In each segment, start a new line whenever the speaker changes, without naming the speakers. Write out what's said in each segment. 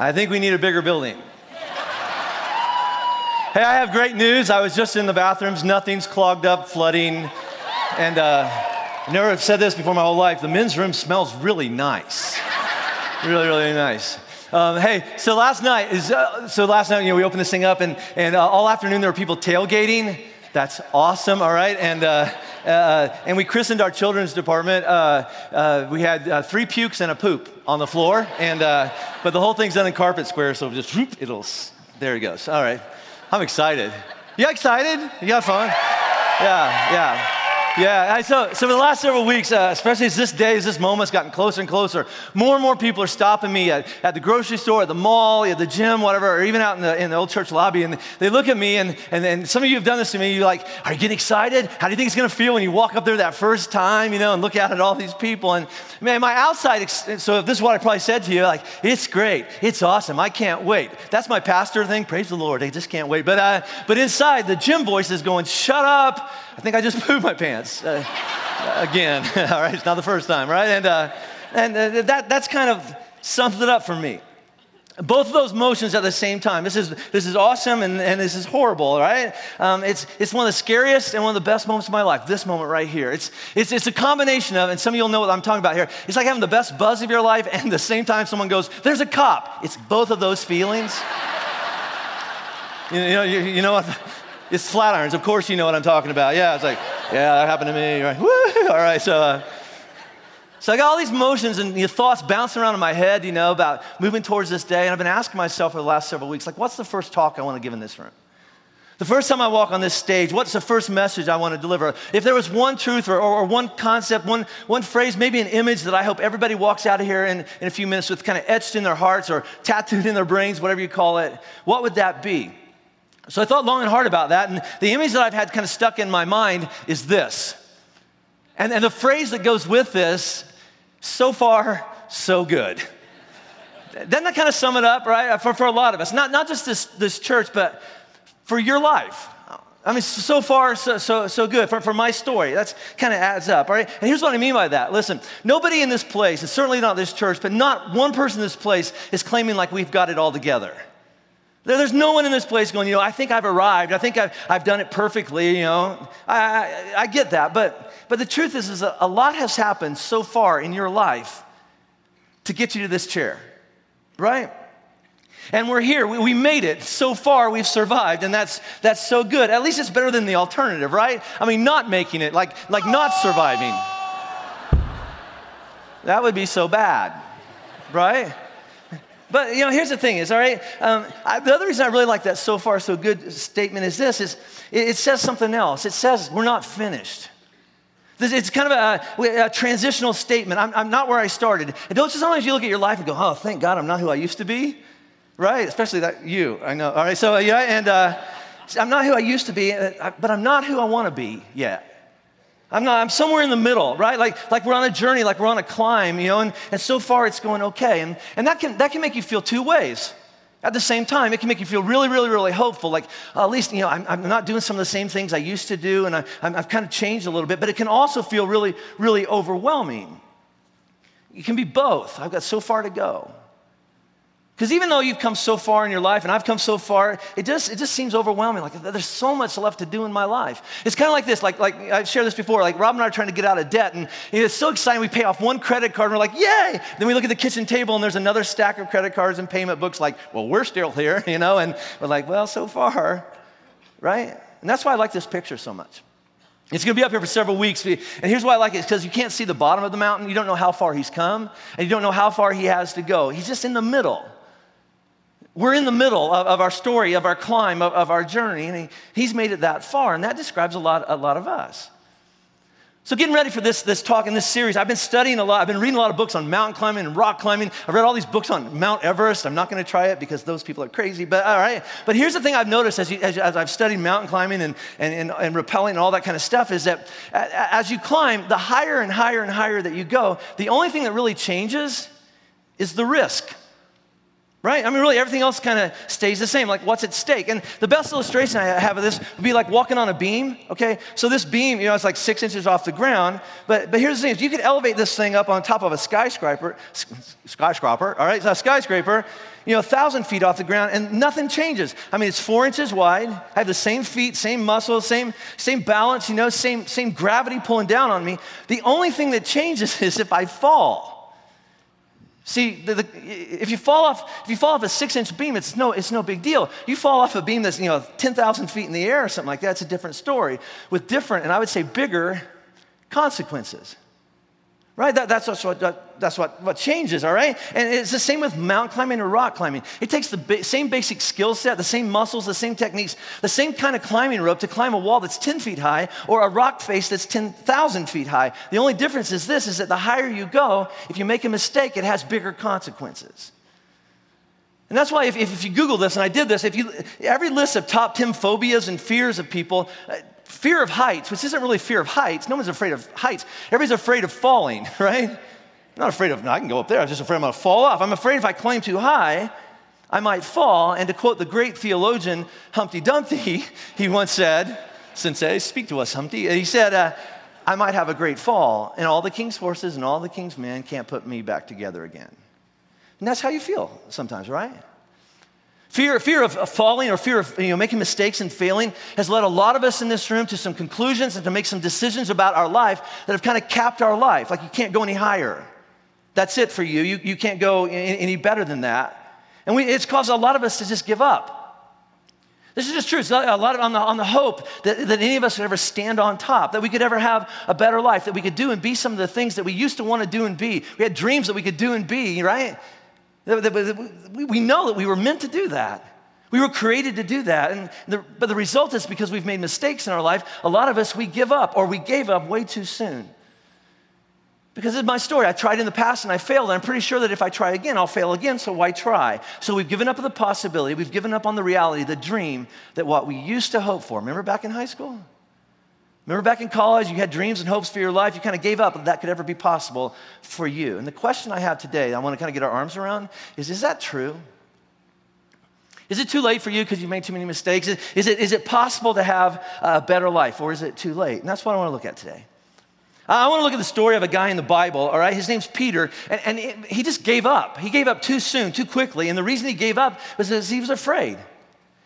I think we need a bigger building. hey, I have great news. I was just in the bathrooms, nothing's clogged up, flooding. And uh, I never have said this before my whole life. The men's room smells really nice. really, really nice. Um, hey, so last night is uh, so last night you know we opened this thing up and and uh, all afternoon there were people tailgating. That's awesome. All right, and. Uh, uh, and we christened our children's department. Uh, uh, we had three pukes and a poop on the floor, and but the whole thing's done in carpet square, so just whoop, it'll. There it goes. All right, I'm excited. You excited? You got fun? Yeah, yeah. Yeah, so, so for the last several weeks, uh, especially as this day, as this moment's gotten closer and closer, more and more people are stopping me at, at the grocery store, at the mall, at the gym, whatever, or even out in the, in the old church lobby, and they look at me, and, and, and some of you have done this to me. You're like, are you getting excited? How do you think it's going to feel when you walk up there that first time, you know, and look out at all these people? And man, my outside, so if this is what I probably said to you, like, it's great, it's awesome, I can't wait. That's my pastor thing, praise the Lord, I just can't wait. But, uh, but inside, the gym voice is going, shut up, I think I just pooped my pants uh, again. all right, it's not the first time, right? And, uh, and uh, that, that's kind of sums it up for me. Both of those motions at the same time. This is, this is awesome and, and this is horrible, right? Um, it's, it's one of the scariest and one of the best moments of my life, this moment right here. It's, it's, it's a combination of, and some of you will know what I'm talking about here. It's like having the best buzz of your life and at the same time someone goes, there's a cop. It's both of those feelings. you, know, you, you know what? It's flat irons. Of course, you know what I'm talking about. Yeah, it's like, yeah, that happened to me. Right. Woo! All right, so. Uh, so I got all these emotions and these thoughts bouncing around in my head, you know, about moving towards this day. And I've been asking myself for the last several weeks, like, what's the first talk I want to give in this room? The first time I walk on this stage, what's the first message I want to deliver? If there was one truth or, or, or one concept, one, one phrase, maybe an image that I hope everybody walks out of here in, in a few minutes with kind of etched in their hearts or tattooed in their brains, whatever you call it, what would that be? So I thought long and hard about that, and the image that I've had kind of stuck in my mind is this. And, and the phrase that goes with this so far, so good. Doesn't that kind of sum it up, right? For, for a lot of us, not, not just this, this church, but for your life. I mean, so far, so, so, so good for, for my story. That's kind of adds up, all right? And here's what I mean by that. Listen, nobody in this place, and certainly not this church, but not one person in this place is claiming like we've got it all together. There's no one in this place going, you know, I think I've arrived. I think I've, I've done it perfectly, you know. I, I, I get that. But, but the truth is, is a lot has happened so far in your life to get you to this chair, right? And we're here. We, we made it. So far, we've survived, and that's, that's so good. At least it's better than the alternative, right? I mean, not making it, like, like not surviving. That would be so bad, right? But you know, here's the thing: is all right. Um, I, the other reason I really like that "so far so good" statement is this: is it, it says something else. It says we're not finished. This, it's kind of a, a transitional statement. I'm, I'm, not where I started. And don't just sometimes you look at your life and go, "Oh, thank God, I'm not who I used to be," right? Especially that you. I know. All right. So yeah, and uh, I'm not who I used to be, uh, but I'm not who I want to be yet. I'm not, I'm somewhere in the middle, right? Like, like we're on a journey, like we're on a climb, you know, and, and so far it's going okay. And, and that, can, that can make you feel two ways. At the same time, it can make you feel really, really, really hopeful. Like, uh, at least, you know, I'm, I'm, not doing some of the same things I used to do, and I, I've kind of changed a little bit. But it can also feel really, really overwhelming. It can be both. I've got so far to go. Because even though you've come so far in your life and I've come so far, it just, it just seems overwhelming. Like there's so much left to do in my life. It's kind of like this, like, like I've shared this before, like Rob and I are trying to get out of debt and it's so exciting. We pay off one credit card and we're like, yay! Then we look at the kitchen table and there's another stack of credit cards and payment books like, well, we're still here, you know? And we're like, well, so far, right? And that's why I like this picture so much. It's going to be up here for several weeks. And here's why I like it. Because you can't see the bottom of the mountain. You don't know how far he's come, and you don't know how far he has to go. He's just in the middle. We're in the middle of, of our story, of our climb, of, of our journey, and he, he's made it that far, and that describes a lot, a lot of us. So, getting ready for this, this talk in this series, I've been studying a lot. I've been reading a lot of books on mountain climbing and rock climbing. I've read all these books on Mount Everest. I'm not going to try it because those people are crazy, but all right. But here's the thing I've noticed as, you, as, as I've studied mountain climbing and, and, and, and rappelling and all that kind of stuff is that as you climb, the higher and higher and higher that you go, the only thing that really changes is the risk. Right? I mean, really, everything else kind of stays the same. Like, what's at stake? And the best illustration I have of this would be like walking on a beam, okay? So, this beam, you know, it's like six inches off the ground. But, but here's the thing is you could elevate this thing up on top of a skyscraper, skyscraper, all right? So, a skyscraper, you know, a thousand feet off the ground, and nothing changes. I mean, it's four inches wide. I have the same feet, same muscles, same, same balance, you know, same, same gravity pulling down on me. The only thing that changes is if I fall. See, the, the, if you fall off, if you fall off a six-inch beam, it's no, it's no big deal. You fall off a beam that's you know 10,000 feet in the air or something like that. It's a different story with different, and I would say bigger consequences. Right? That, that's what, that, that's what, what changes, all right? And it's the same with mountain climbing or rock climbing. It takes the ba- same basic skill set, the same muscles, the same techniques, the same kind of climbing rope to climb a wall that's 10 feet high or a rock face that's 10,000 feet high. The only difference is this, is that the higher you go, if you make a mistake, it has bigger consequences. And that's why if, if, you Google this, and I did this, if you, every list of top 10 phobias and fears of people, uh, fear of heights, which isn't really fear of heights. No one's afraid of heights. Everybody's afraid of falling, right? I'm not afraid of, no, I can go up there. I'm just afraid I'm going to fall off. I'm afraid if I climb too high, I might fall. And to quote the great theologian Humpty Dumpty, he once said, Sensei, speak to us, Humpty. He said, uh, I might have a great fall, and all the king's horses and all the king's men can't put me back together again. And that's how you feel sometimes, right? Fear, fear of, falling or fear of you know, making mistakes and failing has led a lot of us in this room to some conclusions and to make some decisions about our life that have kind of capped our life. Like you can't go any higher. That's it for you. You, you can't go any better than that. And we, it's caused a lot of us to just give up. This is just true. It's a lot of, on, the, on the hope that, that any of us could ever stand on top, that we could ever have a better life, that we could do and be some of the things that we used to want to do and be. We had dreams that we could do and be, right? We know that we were meant to do that. We were created to do that. And the, but the result is because we've made mistakes in our life, a lot of us, we give up or we gave up way too soon. Because it's my story. I tried in the past and I failed. And I'm pretty sure that if I try again, I'll fail again. So why try? So we've given up on the possibility, we've given up on the reality, the dream that what we used to hope for. Remember back in high school? Remember back in college, you had dreams and hopes for your life. You kind of gave up that that could ever be possible for you. And the question I have today, I want to kind of get our arms around, is is that true? Is it too late for you because you made too many mistakes? Is it, is it possible to have a better life, or is it too late? And that's what I want to look at today. I want to look at the story of a guy in the Bible, all right? His name's Peter, and, and he just gave up. He gave up too soon, too quickly. And the reason he gave up was because he was afraid.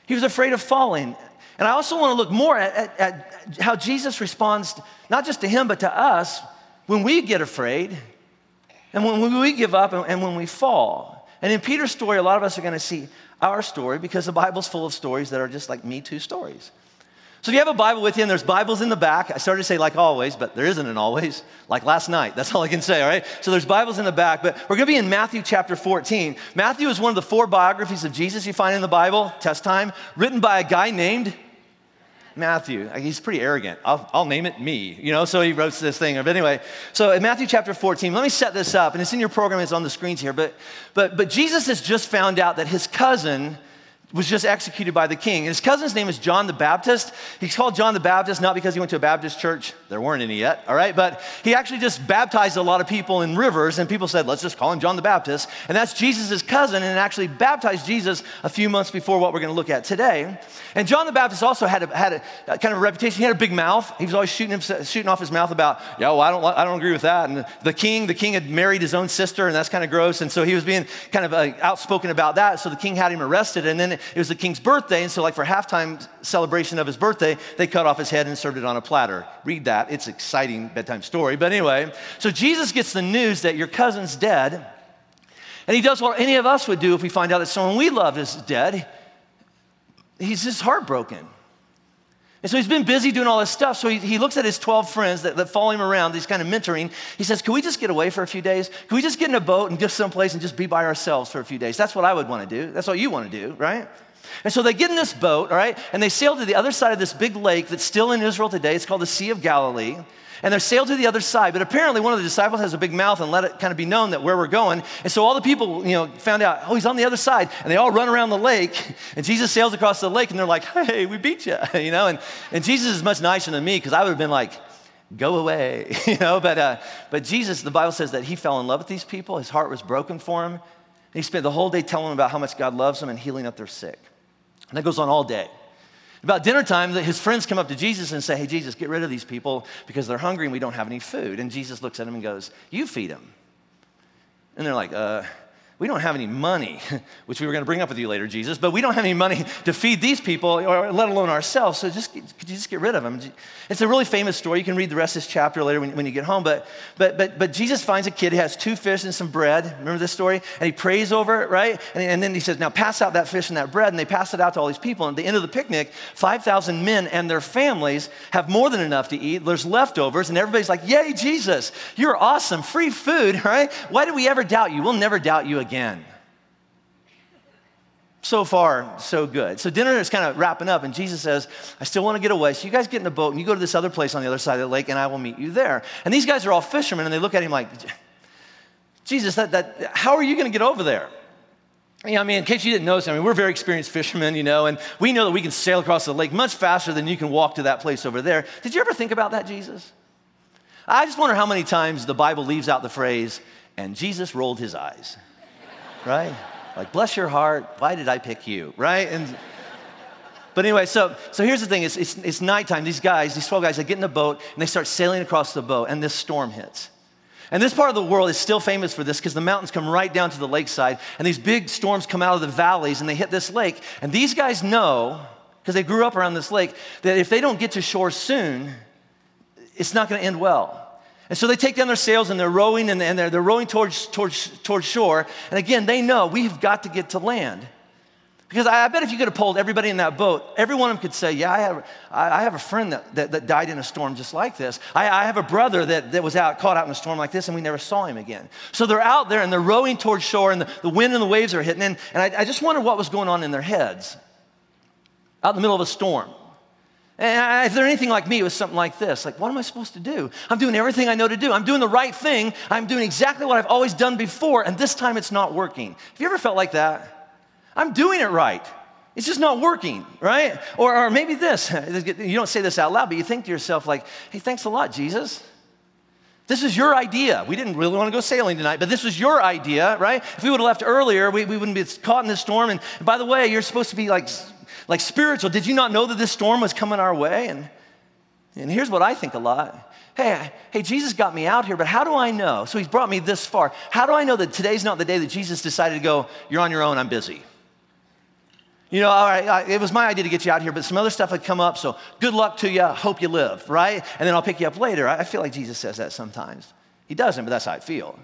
He was afraid of falling. And I also want to look more at, at, at, how Jesus responds, not just to him, but to us when we get afraid and when we give up and, and when we fall. And in Peter's story, a lot of us are going to see our story because the Bible's full of stories that are just like Me Too stories. So if you have a Bible with you and there's Bibles in the back, I started to say like always, but there isn't an always, like last night. That's all I can say, all right? So there's Bibles in the back, but we're going to be in Matthew chapter 14. Matthew is one of the four biographies of Jesus you find in the Bible, test time, written by a guy named Matthew. Uh, he's pretty arrogant. I'll, I'll, name it me, you know, so he wrote this thing. But anyway, so in Matthew chapter 14, let me set this up, and it's in your program, it's on the screens here. But, but, but Jesus has just found out that his cousin was just executed by the king. His cousin's name is John the Baptist. He's called John the Baptist not because he went to a Baptist church, there weren't any yet, all right? But he actually just baptized a lot of people in rivers, and people said, let's just call him John the Baptist. And that's Jesus' cousin, and actually baptized Jesus a few months before what we're to look at today. And John the Baptist also had a, had a, kind of a reputation. He had a big mouth. He was always shooting, shooting off his mouth about, yeah, well, I don't, I don't agree with that. And the king, the king had married his own sister, and that's kind of gross. And so he was being kind of uh, outspoken about that. So the king had him arrested, and then it was the king's birthday and so, like, for halftime celebration of his birthday, they cut off his head and served it on a platter. Read that. It's exciting bedtime story. But anyway, so Jesus gets the news that your cousin's dead, and he does what any of us would do if we find out that someone we love is dead. He's just heartbroken. And so he's been busy doing all this stuff. So he, he looks at his 12 friends that, that follow him around, he's kind of mentoring. He says, Can we just get away for a few days? Can we just get in a boat and go someplace and just be by ourselves for a few days? That's what I would want to do. That's what you want to do, right? And so they get in this boat, all right, and they sail to the other side of this big lake that's still in Israel today. It's called the Sea of Galilee. And they sail to the other side. But apparently, one of the disciples has a big mouth and let it kind of be known that where we're going. And so all the people, you know, found out, oh, he's on the other side. And they all run around the lake. And Jesus sails across the lake, and they're like, hey, we beat you, you know. And, and Jesus is much nicer than me because I would have been like, go away, you know. But, uh, but Jesus, the Bible says that he fell in love with these people. His heart was broken for him. he spent the whole day telling them about how much God loves them and healing up their sick. And that goes on all day. About dinner time, his friends come up to Jesus and say, Hey, Jesus, get rid of these people because they're hungry and we don't have any food. And Jesus looks at them and goes, You feed them. And they're like, uh, we don't have any money, which we were going to bring up with you later, Jesus, but we don't have any money to feed these people, or let alone ourselves. So just could you just get rid of them? It's a really famous story. You can read the rest of this chapter later when, when you get home. But, but, but, but Jesus finds a kid who has two fish and some bread. Remember this story? And he prays over it, right? And, and then he says, Now pass out that fish and that bread. And they pass it out to all these people. And at the end of the picnic, 5,000 men and their families have more than enough to eat. There's leftovers. And everybody's like, Yay, Jesus, you're awesome. Free food, right? Why did we ever doubt you? We'll never doubt you again. So far, so good. So dinner is kind of wrapping up, and Jesus says, I still want to get away. So you guys get in the boat and you go to this other place on the other side of the lake, and I will meet you there. And these guys are all fishermen, and they look at him like, Jesus, that, that, how are you going to get over there? Yeah, I mean, in case you didn't know, I mean, we're very experienced fishermen, you know, and we know that we can sail across the lake much faster than you can walk to that place over there. Did you ever think about that, Jesus? I just wonder how many times the Bible leaves out the phrase, and Jesus rolled his eyes right? Like, bless your heart, why did I pick you, right? And but anyway, so, so here's the thing it's, it's, it's nighttime. These guys, these 12 guys, they get in the boat and they start sailing across the boat, and this storm hits. And this part of the world is still famous for this because the mountains come right down to the lakeside, and these big storms come out of the valleys and they hit this lake. And these guys know, because they grew up around this lake, that if they don't get to shore soon, it's not going to end well. And so they take down their sails and they're rowing and they're, they're rowing towards, towards, towards shore. And again, they know we've got to get to land. Because I, I bet if you could have polled everybody in that boat, every one of them could say, Yeah, I have, I, have a friend that, that, that, died in a storm just like this. I, I, have a brother that, that was out, caught out in a storm like this, and we never saw him again. So they're out there and they're rowing towards shore, and the, the wind and the waves are hitting. And, and I, I just wondered what was going on in their heads out in the middle of a storm. And if they're anything like me, it was something like this like, what am I supposed to do? I'm doing everything I know to do. I'm doing the right thing. I'm doing exactly what I've always done before, and this time it's not working. Have you ever felt like that? I'm doing it right. It's just not working, right? Or, or maybe this you don't say this out loud, but you think to yourself, like, hey, thanks a lot, Jesus. This is your idea. We didn't really want to go sailing tonight, but this was your idea, right? If we would have left earlier, we, we wouldn't be caught in this storm. And by the way, you're supposed to be like like spiritual. Did you not know that this storm was coming our way? And, and here's what I think a lot. Hey, hey, Jesus got me out here, but how do I know? So he's brought me this far. How do I know that today's not the day that Jesus decided to go, you're on your own, I'm busy? You know, all right, it was my idea to get you out here, but some other stuff had come up, so good luck to you. Hope you live, right? And then I'll pick you up later. I feel like Jesus says that sometimes. He doesn't, but that's how I feel.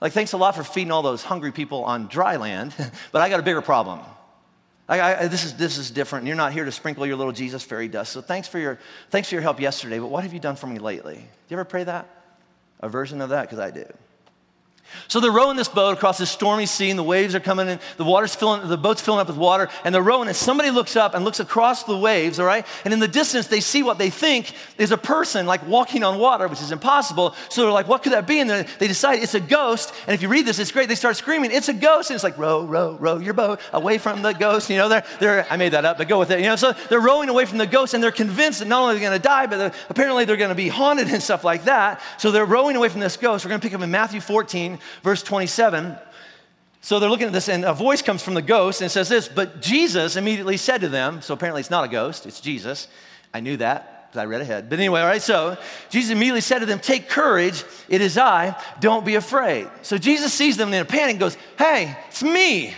Like, thanks a lot for feeding all those hungry people on dry land, but I got a bigger problem. I, I, this, is, this is different. You're not here to sprinkle your little Jesus fairy dust. So thanks for, your, thanks for your help yesterday, but what have you done for me lately? Do you ever pray that? A version of that? Because I do. So they're rowing this boat across this stormy sea, and the waves are coming in, the water's filling, the boat's filling up with water, and they're rowing, and somebody looks up and looks across the waves, all right? And in the distance, they see what they think is a person like walking on water, which is impossible. So they're like, what could that be? And they decide it's a ghost. And if you read this, it's great. They start screaming, it's a ghost. And it's like, row, row, row your boat away from the ghost. You know, they're, they're I made that up, but go with it. You know, so they're rowing away from the ghost, and they're convinced that not only are they going to die, but they're, apparently they're going to be haunted and stuff like that. So they're rowing away from this ghost. We're going to pick up in Matthew 14, verse 27. So they're looking at this, and a voice comes from the ghost and says this, but Jesus immediately said to them, so apparently it's not a ghost, it's Jesus. I knew that because I read ahead. But anyway, all right, so Jesus immediately said to them, Take courage, it is I, don't be afraid. So Jesus sees them in a panic and goes, Hey, it's me.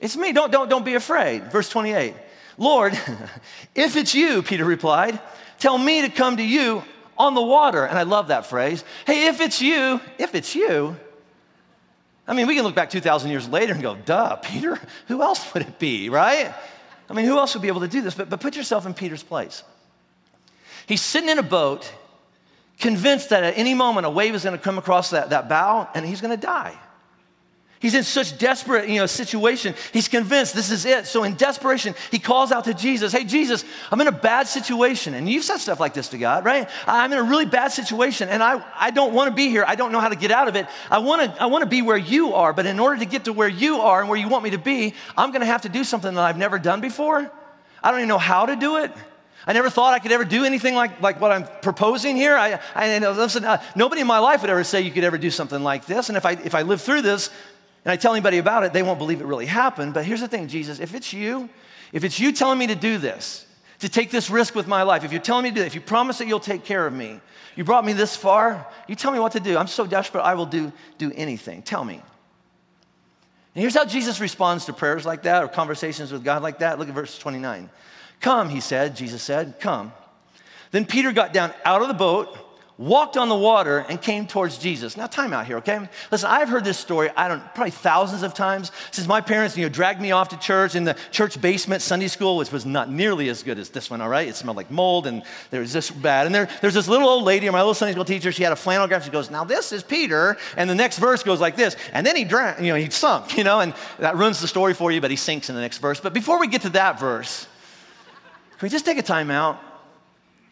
It's me, don't, don't, don't be afraid. Verse 28. Lord, if it's you, Peter replied, tell me to come to you on the water. And I love that phrase. Hey, if it's you, if it's you, I mean, we can look back 2,000 years later and go, duh, Peter, who else would it be, right? I mean, who else would be able to do this? But, but put yourself in Peter's place. He's sitting in a boat, convinced that at any moment a wave is going to come across that, that bow and he's going to die. He's in such desperate, you know, situation. He's convinced this is it. So in desperation, he calls out to Jesus, "Hey Jesus, I'm in a bad situation." And you've said stuff like this to God, right? I'm in a really bad situation and I, I don't want to be here. I don't know how to get out of it. I want to I want to be where you are, but in order to get to where you are and where you want me to be, I'm going to have to do something that I've never done before. I don't even know how to do it. I never thought I could ever do anything like, like what I'm proposing here. I, I listen, uh, nobody in my life would ever say you could ever do something like this. And if I, if I live through this, and I tell anybody about it, they won't believe it really happened. But here's the thing, Jesus, if it's you, if it's you telling me to do this, to take this risk with my life, if you're telling me to do it, if you promise that you'll take care of me, you brought me this far, you tell me what to do. I'm so desperate, I will do, do anything. Tell me. And here's how Jesus responds to prayers like that or conversations with God like that. Look at verse 29. Come, he said, Jesus said, come. Then Peter got down out of the boat walked on the water and came towards Jesus. Now, time out here, okay? Listen, I've heard this story, I don't probably thousands of times since my parents, you know, dragged me off to church in the church basement Sunday school, which was not nearly as good as this one, all right? It smelled like mold and there was this bad. And there, there's this little old lady, my little Sunday school teacher, she had a flannel graph. She goes, Now this is Peter. And the next verse goes like this. And then he drank, you know, he sunk, you know, and that ruins the story for you, but he sinks in the next verse. But before we get to that verse, can we just take a time out?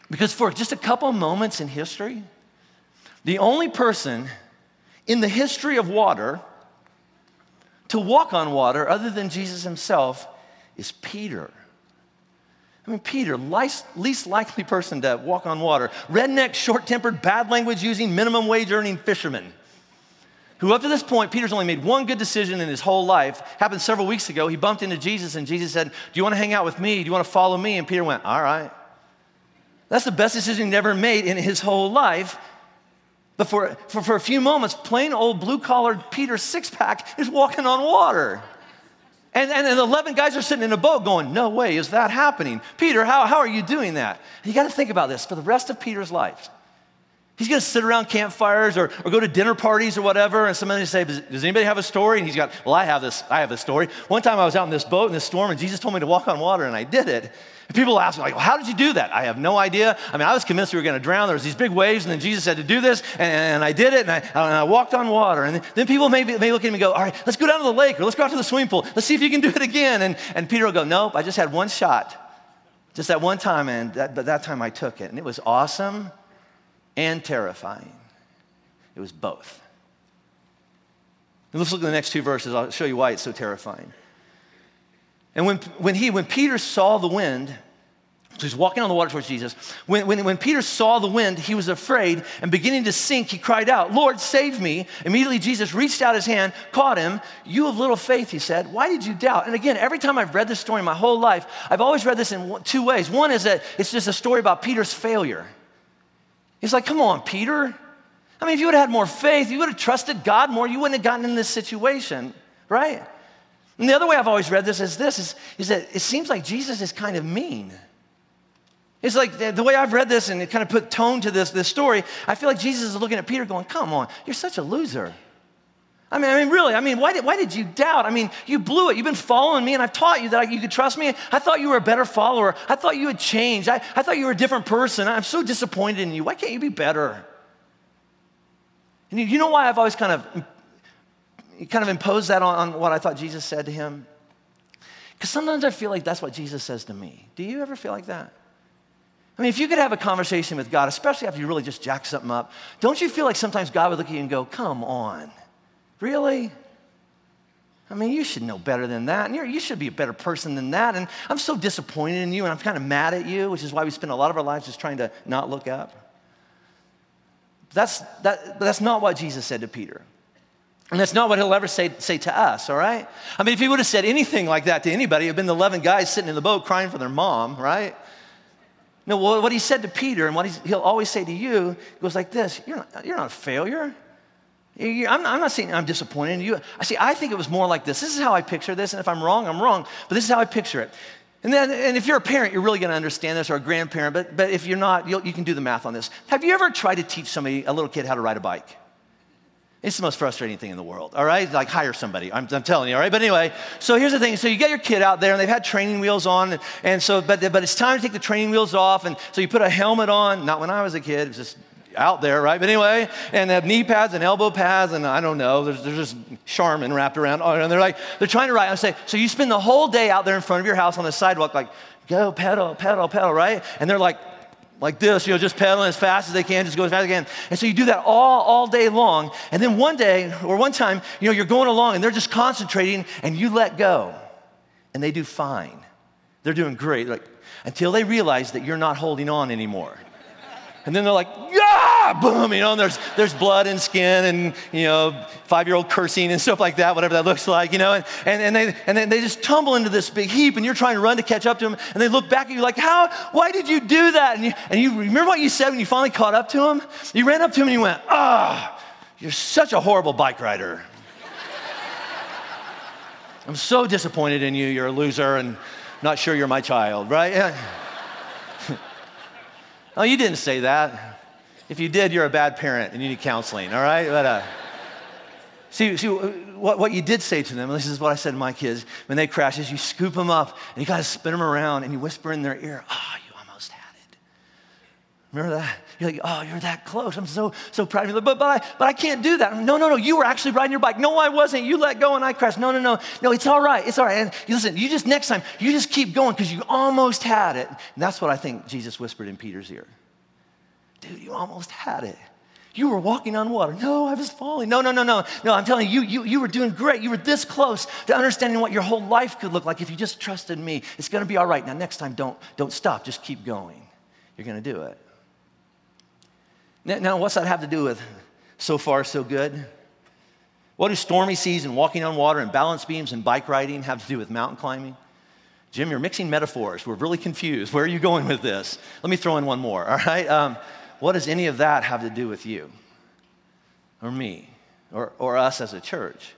Because for just a couple moments in history, the only person in the history of water to walk on water other than Jesus himself is Peter. I mean, Peter, least likely person to walk on water, redneck, short tempered, bad language using, minimum wage earning fisherman. Who, up to this point, Peter's only made one good decision in his whole life. Happened several weeks ago. He bumped into Jesus, and Jesus said, Do you want to hang out with me? Do you want to follow me? And Peter went, All right. That's the best decision he ever made in his whole life. But for, for, for a few moments, plain old blue collared Peter six pack is walking on water. And, and, and 11 guys are sitting in a boat going, No way is that happening. Peter, how, how are you doing that? You got to think about this for the rest of Peter's life. He's going to sit around campfires or, or go to dinner parties or whatever, and somebody say, "Does anybody have a story?" And he's got, "Well, I have this. I have this story." One time I was out in this boat in this storm, and Jesus told me to walk on water, and I did it. And people ask me, like, well, how did you do that? I have no idea. I mean, I was convinced we were going to drown. There was these big waves, and then Jesus said to do this, and, and I did it, and I, and I, walked on water. And then people may, may look at me and go, all right, let's go down to the lake, or let's go out to the swimming pool. Let's see if you can do it again. And, and Peter will go, nope, I just had one shot. Just that one time, and that, but that time I took it. And it was awesome and terrifying. It was both. And let's look at the next two verses. I'll show you why it's so terrifying. And when, when, he, when Peter saw the wind, so he's walking on the water towards Jesus. When, when, when Peter saw the wind, he was afraid and beginning to sink, he cried out, Lord, save me. Immediately, Jesus reached out his hand, caught him. You have little faith, he said. Why did you doubt? And again, every time I've read this story in my whole life, I've always read this in two ways. One is that it's just a story about Peter's failure. He's like, come on, Peter. I mean, if you would have had more faith, you would have trusted God more, you wouldn't have gotten in this situation, right? And the other way I've always read this is this is, is that it seems like Jesus is kind of mean. It's like the, the way I've read this and it kind of put tone to this, this story, I feel like Jesus is looking at Peter going, Come on, you're such a loser. I mean, I mean, really, I mean, why did, why did you doubt? I mean, you blew it. You've been following me, and I've taught you that I, you could trust me. I thought you were a better follower. I thought you had changed. I, I thought you were a different person. I'm so disappointed in you. Why can't you be better? And you, you know why I've always kind of kind of imposed that on, on what I thought Jesus said to him? Because sometimes I feel like that's what Jesus says to me. Do you ever feel like that? I mean, if you could have a conversation with God, especially after you really just jack something up, don't you feel like sometimes God would look at you and go, Come on, really? I mean, you should know better than that. And you should be a better person than that. And I'm so disappointed in you, and I'm kind of mad at you, which is why we spend a lot of our lives just trying to not look up. That's, that, that's not what Jesus said to Peter. And that's not what he'll ever say, say to us, all right? I mean, if he would have said anything like that to anybody, it would have been the 11 guys sitting in the boat crying for their mom, right? No, what he said to Peter and what he'll always say to you goes like this You're not, you're not a failure. I'm, not saying I'm disappointed in you. I see, I think it was more like this. This is how I picture this, and if I'm wrong, I'm wrong, but this is how I picture it. And then, and if you're a parent, you're really going to understand this, or a grandparent, but, but if you're not, you can do the math on this. Have you ever tried to teach somebody, a little kid, how to ride a bike? It's the most frustrating thing in the world, all right? Like, hire somebody, I'm, I'm, telling you, all right? But anyway, so here's the thing. So you get your kid out there, and they've had training wheels on, and, and so, but, but it's time to take the training wheels off, and so you put a helmet on. Not when I was a kid, it was just out there, right? But anyway, and they have knee pads and elbow pads, and I don't know, there's, there's just Charmin wrapped around, oh, and they're like, they're trying to ride. I say, so you spend the whole day out there in front of your house on the sidewalk, like, go pedal, pedal, pedal, right? And they're like, like this, you know, just pedaling as fast as they can, just go as fast as they can. And so you do that all, all day long. And then one day or one time, you know, you're going along and they're just concentrating and you let go. And they do fine. They're doing great. Like, until they realize that you're not holding on anymore. And then they're like! Ah, boom, you know, there's, there's blood and skin and, you know, five year old cursing and stuff like that, whatever that looks like, you know, and, and, and, they, and then they just tumble into this big heap and you're trying to run to catch up to them and they look back at you like, how, why did you do that? And you, and you remember what you said when you finally caught up to them? You ran up to him and you went, ah, you're such a horrible bike rider. I'm so disappointed in you. You're a loser and not sure you're my child, right? oh, you didn't say that. If you did, you're a bad parent and you need counseling, all right? But, uh, see, see what, what you did say to them, this is what I said to my kids, when they crash, is you scoop them up and you kind of spin them around and you whisper in their ear, oh, you almost had it. Remember that? You're like, oh, you're that close. I'm so, so proud of you. But, but, I, but I can't do that. No, no, no. You were actually riding your bike. No, I wasn't. You let go and I crashed. No, no, no. No, it's all right. It's all right. And listen, you just next time, you just keep going because you almost had it. And that's what I think Jesus whispered in Peter's ear. Dude, you almost had it. You were walking on water. No, I was falling. No, no, no, no. No, I'm telling you, you, you were doing great. You were this close to understanding what your whole life could look like if you just trusted me. It's going to be all right. Now, next time, don't, don't stop. Just keep going. You're going to do it. Now, what's that have to do with so far, so good? What do stormy seas and walking on water and balance beams and bike riding have to do with mountain climbing? Jim, you're mixing metaphors. We're really confused. Where are you going with this? Let me throw in one more, all right? Um, what does any of that have to do with you or me or, or us as a church?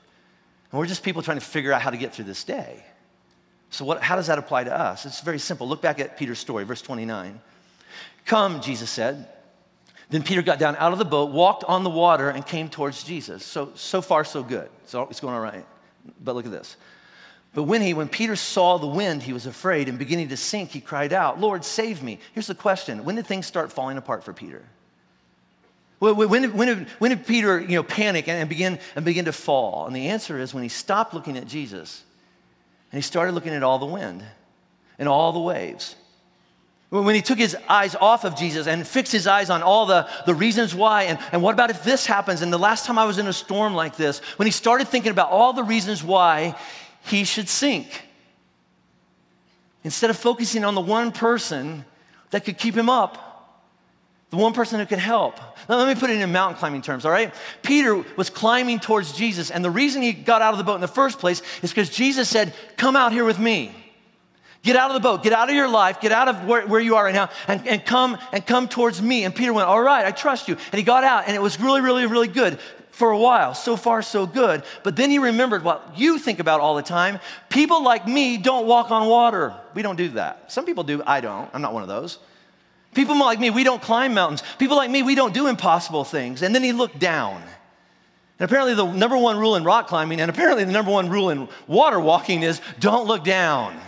And we're just people trying to figure out how to get through this day. So, what, how does that apply to us? It's very simple. Look back at Peter's story, verse 29. Come, Jesus said. Then Peter got down out of the boat, walked on the water, and came towards Jesus. So, so far, so good. So it's going all right. But look at this. But when he, when Peter saw the wind, he was afraid and beginning to sink, he cried out, Lord, save me. Here's the question When did things start falling apart for Peter? When did, when did, when did Peter you know, panic and begin, and begin to fall? And the answer is when he stopped looking at Jesus and he started looking at all the wind and all the waves. When he took his eyes off of Jesus and fixed his eyes on all the, the reasons why, and, and what about if this happens? And the last time I was in a storm like this, when he started thinking about all the reasons why he should sink, instead of focusing on the one person that could keep him up, the one person who could help. Now, let me put it in mountain climbing terms, all right? Peter was climbing towards Jesus, and the reason he got out of the boat in the first place is because Jesus said, Come out here with me. Get out of the boat, get out of your life, get out of where, where you are right now, and, and come and come towards me. And Peter went, All right, I trust you. And he got out, and it was really, really, really good for a while. So far, so good. But then he remembered what you think about all the time. People like me don't walk on water. We don't do that. Some people do, I don't. I'm not one of those. People like me, we don't climb mountains. People like me, we don't do impossible things. And then he looked down. And apparently, the number one rule in rock climbing, and apparently, the number one rule in water walking is don't look down.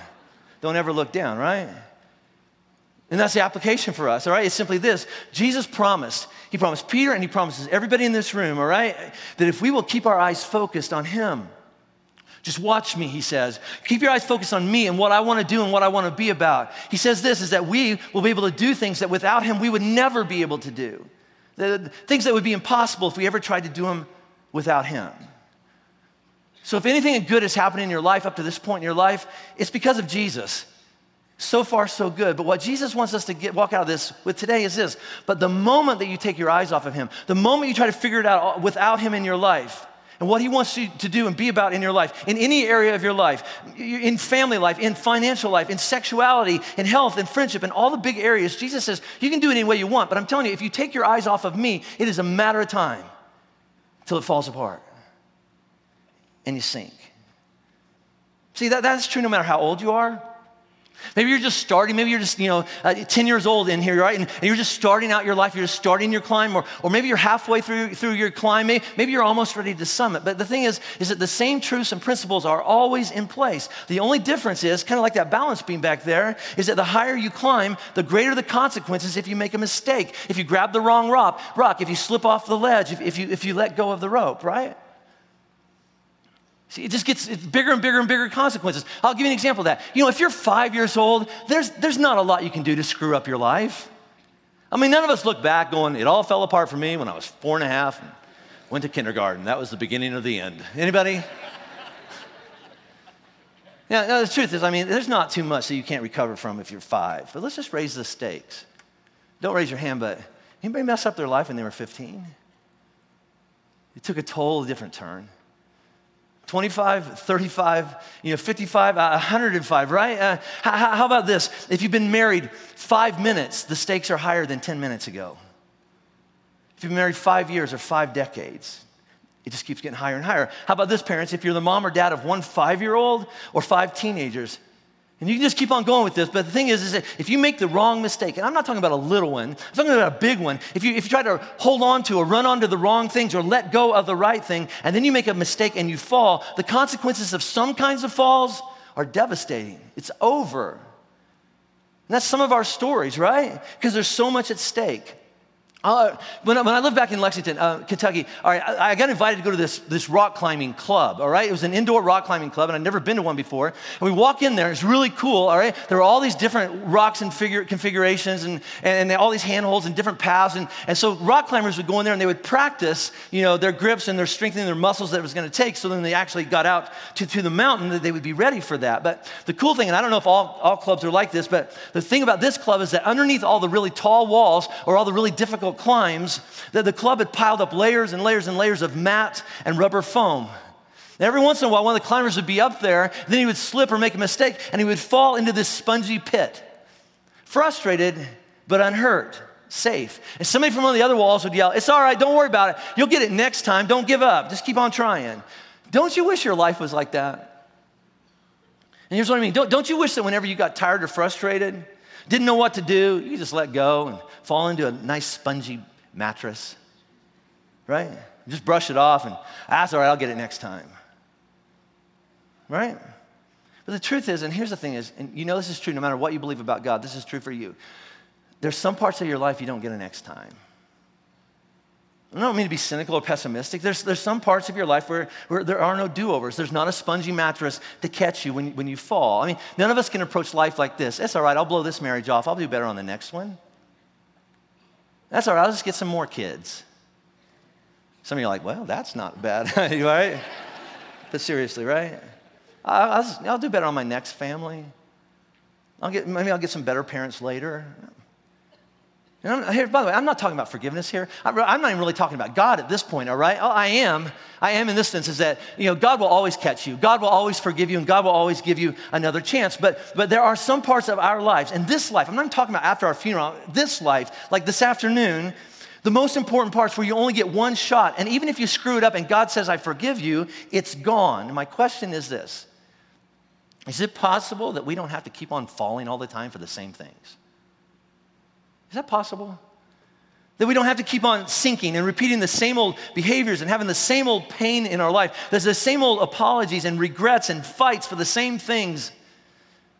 Don't ever look down, right? And that's the application for us, all right? It's simply this Jesus promised, He promised Peter and He promises everybody in this room, all right, that if we will keep our eyes focused on Him, just watch me, he says. Keep your eyes focused on me and what I want to do and what I want to be about. He says this is that we will be able to do things that without him we would never be able to do. The, things that would be impossible if we ever tried to do them without him. So, if anything good has happened in your life up to this point in your life, it's because of Jesus. So far, so good. But what Jesus wants us to get, walk out of this with today is this. But the moment that you take your eyes off of Him, the moment you try to figure it out without Him in your life, and what He wants you to do and be about in your life, in any area of your life, in family life, in financial life, in sexuality, in health, in friendship, in all the big areas, Jesus says, you can do it any way you want. But I'm telling you, if you take your eyes off of me, it is a matter of time till it falls apart and you sink. See, that, that's true no matter how old you are. Maybe you're just starting, maybe you're just, you know, uh, 10 years old in here, right? And, and, you're just starting out your life, you're just starting your climb, or, or maybe you're halfway through, through your climb, maybe, maybe you're almost ready to summit. But the thing is, is that the same truths and principles are always in place. The only difference is, kind of like that balance beam back there, is that the higher you climb, the greater the consequences if you make a mistake, if you grab the wrong rock, rock if you slip off the ledge, if, if, you, if you let go of the rope, right? See, it just gets bigger and bigger and bigger consequences. I'll give you an example of that. You know, if you're five years old, there's, there's not a lot you can do to screw up your life. I mean, none of us look back going, it all fell apart for me when I was four and a half and went to kindergarten. That was the beginning of the end. Anybody? yeah, no, the truth is, I mean, there's not too much that you can't recover from if you're five. But let's just raise the stakes. Don't raise your hand, but Anybody mess up their life when they were 15? It took a total different turn. 25, 35, you know, 55, 105, right? Uh, how, how about this? If you've been married five minutes, the stakes are higher than 10 minutes ago. If you've been married five years or five decades, it just keeps getting higher and higher. How about this, parents? If you're the mom or dad of one five year old or five teenagers, and you can just keep on going with this, but the thing is, is that if you make the wrong mistake, and I'm not talking about a little one, I'm talking about a big one. If you, if you try to hold on to or run onto the wrong things or let go of the right thing, and then you make a mistake and you fall, the consequences of some kinds of falls are devastating. It's over. And that's some of our stories, right? Because there's so much at stake. Uh, when, I, when, I lived back in Lexington, uh, Kentucky, all right, I, I, got invited to go to this, this rock climbing club, all right? It was an indoor rock climbing club, and I'd never been to one before. And we walk in there, it's really cool, all right? There are all these different rocks and figure, configurations and, and, and all these handholds and different paths. And, and so rock climbers would go in there and they would practice, you know, their grips and their strengthening their muscles that it was going to take. So then they actually got out to, to the mountain that they would be ready for that. But the cool thing, and I don't know if all, all clubs are like this, but the thing about this club is that underneath all the really tall walls or all the really difficult difficult climbs that the club had piled up layers and layers and layers of mat and rubber foam. And every once in a while, one of the climbers would be up there, then he would slip or make a mistake, and he would fall into this spongy pit. Frustrated, but unhurt, safe. And somebody from one of the other walls would yell, It's all right, don't worry about it. You'll get it next time. Don't give up. Just keep on trying. Don't you wish your life was like that? And here's what I mean don't, don't you wish that whenever you got tired or frustrated, didn't know what to do, you just let go and fall into a nice spongy mattress, right? Just brush it off and ah, that's all right, I'll get it next time, right? But the truth is, and here's the thing is, and you know this is true no matter what you believe about God, this is true for you. There's some parts of your life you don't get a next time. I don't mean to be cynical or pessimistic. There's, there's some parts of your life where, where there are no do overs. There's not a spongy mattress to catch you when, when you fall. I mean, none of us can approach life like this. It's all right, I'll blow this marriage off. I'll do better on the next one. That's all right, I'll just get some more kids. Some of you are like, well, that's not bad, right? but seriously, right? I'll, I'll, do better on my next family. I'll get, maybe I'll get some better parents later. Here, by the way, I'm not talking about forgiveness here. I'm not even really talking about God at this point, all right? Oh, I am. I am in this sense is that, you know, God will always catch you. God will always forgive you, and God will always give you another chance. But, but there are some parts of our lives, and this life, I'm not talking about after our funeral, this life, like this afternoon, the most important parts where you only get one shot. And even if you screw it up and God says, I forgive you, it's gone. My question is this Is it possible that we don't have to keep on falling all the time for the same things? Is that possible? That we don't have to keep on sinking and repeating the same old behaviors and having the same old pain in our life. There's the same old apologies and regrets and fights for the same things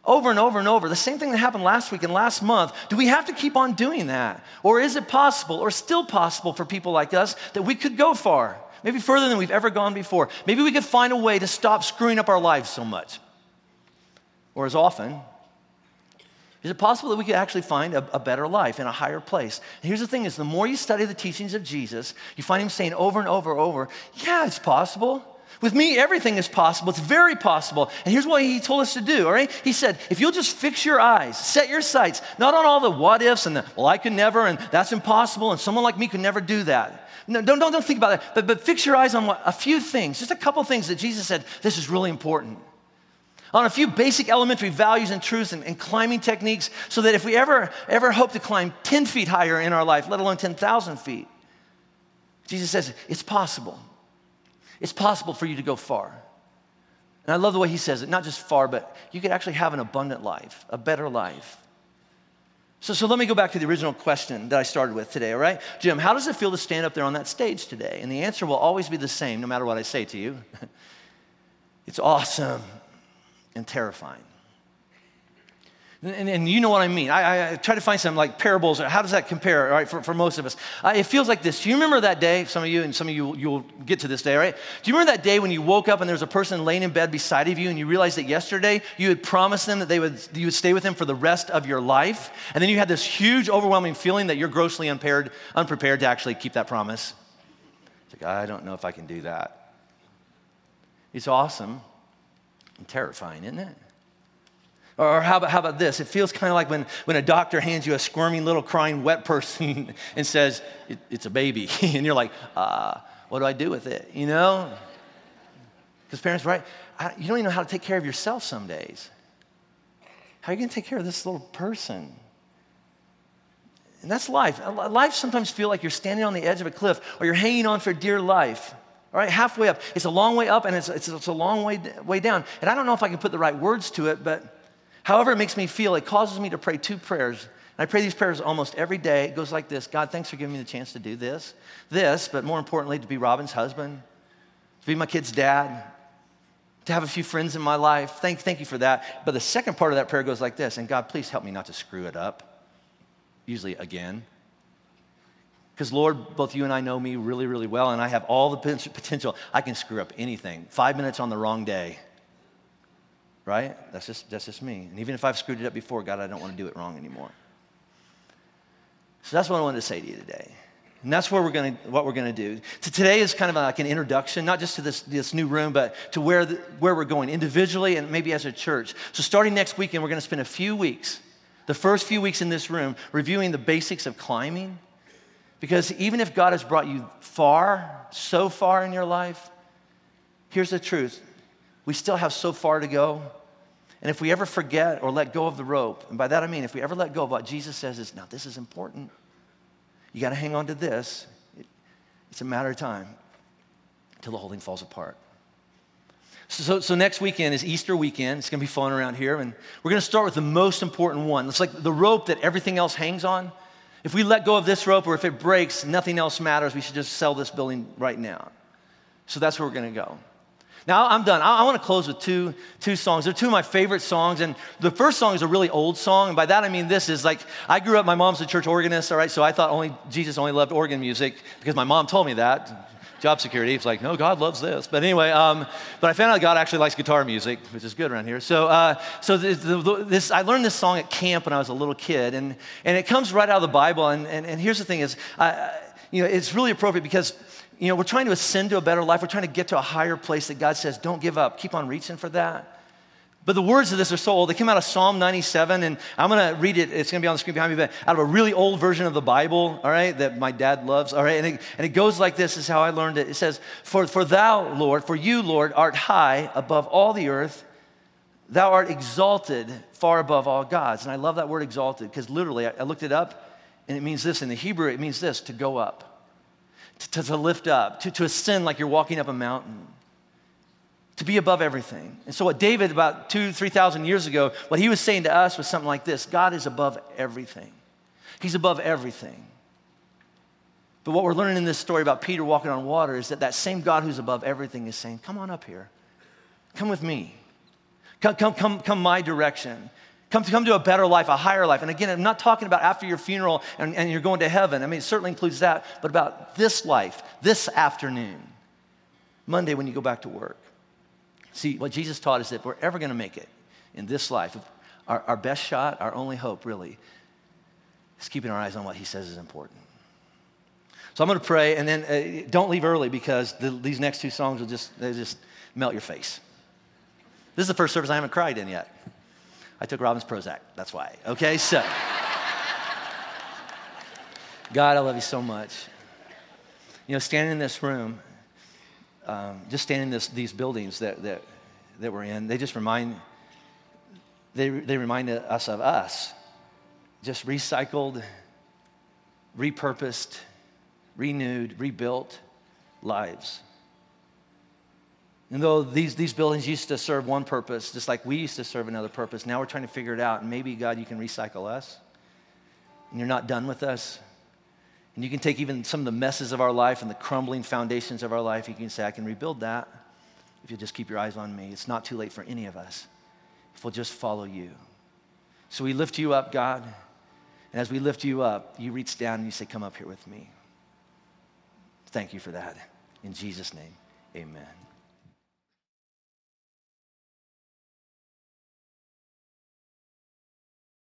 over and over and over. The same thing that happened last week and last month. Do we have to keep on doing that? Or is it possible, or still possible for people like us, that we could go far? Maybe further than we've ever gone before. Maybe we could find a way to stop screwing up our lives so much. Or as often, is it possible that we could actually find a, a, better life in a higher place? And here's the thing is the more you study the teachings of Jesus, you find him saying over and over and over, yeah, it's possible. With me, everything is possible. It's very possible. And here's what he told us to do, all right? He said, if you'll just fix your eyes, set your sights, not on all the what ifs and the, well, I could never, and that's impossible, and someone like me could never do that. No, don't, don't, don't think about that, but, but fix your eyes on what, a few things, just a couple things that Jesus said, this is really important on a few basic elementary values and truths and, and, climbing techniques so that if we ever, ever hope to climb 10 feet higher in our life, let alone 10,000 feet, Jesus says it's possible. It's possible for you to go far. And I love the way he says it, not just far, but you could actually have an abundant life, a better life. So, so let me go back to the original question that I started with today, all right? Jim, how does it feel to stand up there on that stage today? And the answer will always be the same, no matter what I say to you. it's awesome and terrifying. And, and, you know what I mean. I, I, try to find some like parables. How does that compare, right, for, for most of us? Uh, it feels like this. Do you remember that day? Some of you, and some of you, you'll get to this day, right? Do you remember that day when you woke up and there was a person laying in bed beside of you and you realized that yesterday you had promised them that they would, you would stay with them for the rest of your life? And then you had this huge, overwhelming feeling that you're grossly unprepared, unprepared to actually keep that promise. It's like, I don't know if I can do that. It's awesome terrifying, isn't it? Or how about, how about this? It feels kind of like when, when a doctor hands you a squirming little crying wet person and says, it, it's a baby. and you're like, uh, what do I do with it? You know? Because parents, right? I, you don't even know how to take care of yourself some days. How are you going to take care of this little person? And that's life. Life sometimes feel like you're standing on the edge of a cliff or you're hanging on for dear life. All right, halfway up. It's a long way up and it's, it's, it's a long way, way down. And I don't know if I can put the right words to it, but however it makes me feel, it causes me to pray two prayers. And I pray these prayers almost every day. It goes like this God, thanks for giving me the chance to do this, this, but more importantly, to be Robin's husband, to be my kid's dad, to have a few friends in my life. Thank, thank you for that. But the second part of that prayer goes like this And God, please help me not to screw it up, usually again. Because, Lord, both you and I know me really, really well, and I have all the potential. I can screw up anything. Five minutes on the wrong day, right? That's just, that's just me. And even if I've screwed it up before, God, I don't want to do it wrong anymore. So that's what I wanted to say to you today. And that's where we're gonna, what we're going to do. So today is kind of like an introduction, not just to this, this new room, but to where, the, where we're going individually and maybe as a church. So starting next weekend, we're going to spend a few weeks, the first few weeks in this room, reviewing the basics of climbing because even if God has brought you far, so far in your life, here's the truth we still have so far to go. And if we ever forget or let go of the rope, and by that I mean if we ever let go of what Jesus says is, now this is important, you got to hang on to this. It's a matter of time until the whole thing falls apart. So, so, so, next weekend is Easter weekend. It's going to be fun around here. And we're going to start with the most important one. It's like the rope that everything else hangs on. If we let go of this rope or if it breaks, nothing else matters. We should just sell this building right now. So that's where we're going to go. Now, I'm done. I, I want to close with two, two songs. They're two of my favorite songs. And the first song is a really old song. And by that, I mean this is like, I grew up, my mom's a church organist, all right? So I thought only Jesus only loved organ music because my mom told me that job security. It's like, no, God loves this. But anyway, um, but I found out God actually likes guitar music, which is good around here. So, uh, so this, this, I learned this song at camp when I was a little kid, and, and it comes right out of the Bible. And, and, and here's the thing is, I, you know, it's really appropriate because you know, we're trying to ascend to a better life. We're trying to get to a higher place that God says, don't give up. Keep on reaching for that. But the words of this are so old. They came out of Psalm 97, and I'm going to read it. It's going to be on the screen behind me, but out of a really old version of the Bible, all right, that my dad loves, all right? And it, and it goes like this, is how I learned it. It says, for, for thou, Lord, for you, Lord, art high above all the earth. Thou art exalted far above all gods. And I love that word exalted because literally, I, I looked it up, and it means this. In the Hebrew, it means this to go up, to, to lift up, to, to ascend like you're walking up a mountain to be above everything. And so, what David, about two, 3,000 years ago, what he was saying to us was something like this God is above everything. He's above everything. But what we're learning in this story about Peter walking on water is that that same God who's above everything is saying, Come on up here. Come with me. Come, come, come, come my direction. Come to, come to a better life, a higher life. And again, I'm not talking about after your funeral and, and you're going to heaven. I mean, it certainly includes that, but about this life, this afternoon, Monday when you go back to work. See, what Jesus taught is that if we're ever going to make it in this life, our, our best shot, our only hope really, is keeping our eyes on what he says is important. So I'm going to pray, and then uh, don't leave early because the, these next two songs will just, they just melt your face. This is the first service I haven't cried in yet. I took Robin's Prozac, that's why. Okay, so. God, I love you so much. You know, standing in this room, um, just standing in these buildings that, that, that we're in, they just remind, they, they remind us of us. Just recycled, repurposed, renewed, rebuilt lives. And though these, these buildings used to serve one purpose, just like we used to serve another purpose, now we're trying to figure it out. And maybe, God, you can recycle us. And you're not done with us. And you can take even some of the messes of our life and the crumbling foundations of our life, you can say, I can rebuild that if you'll just keep your eyes on me. It's not too late for any of us if we'll just follow you. So we lift you up, God. And as we lift you up, you reach down and you say, Come up here with me. Thank you for that. In Jesus' name, amen.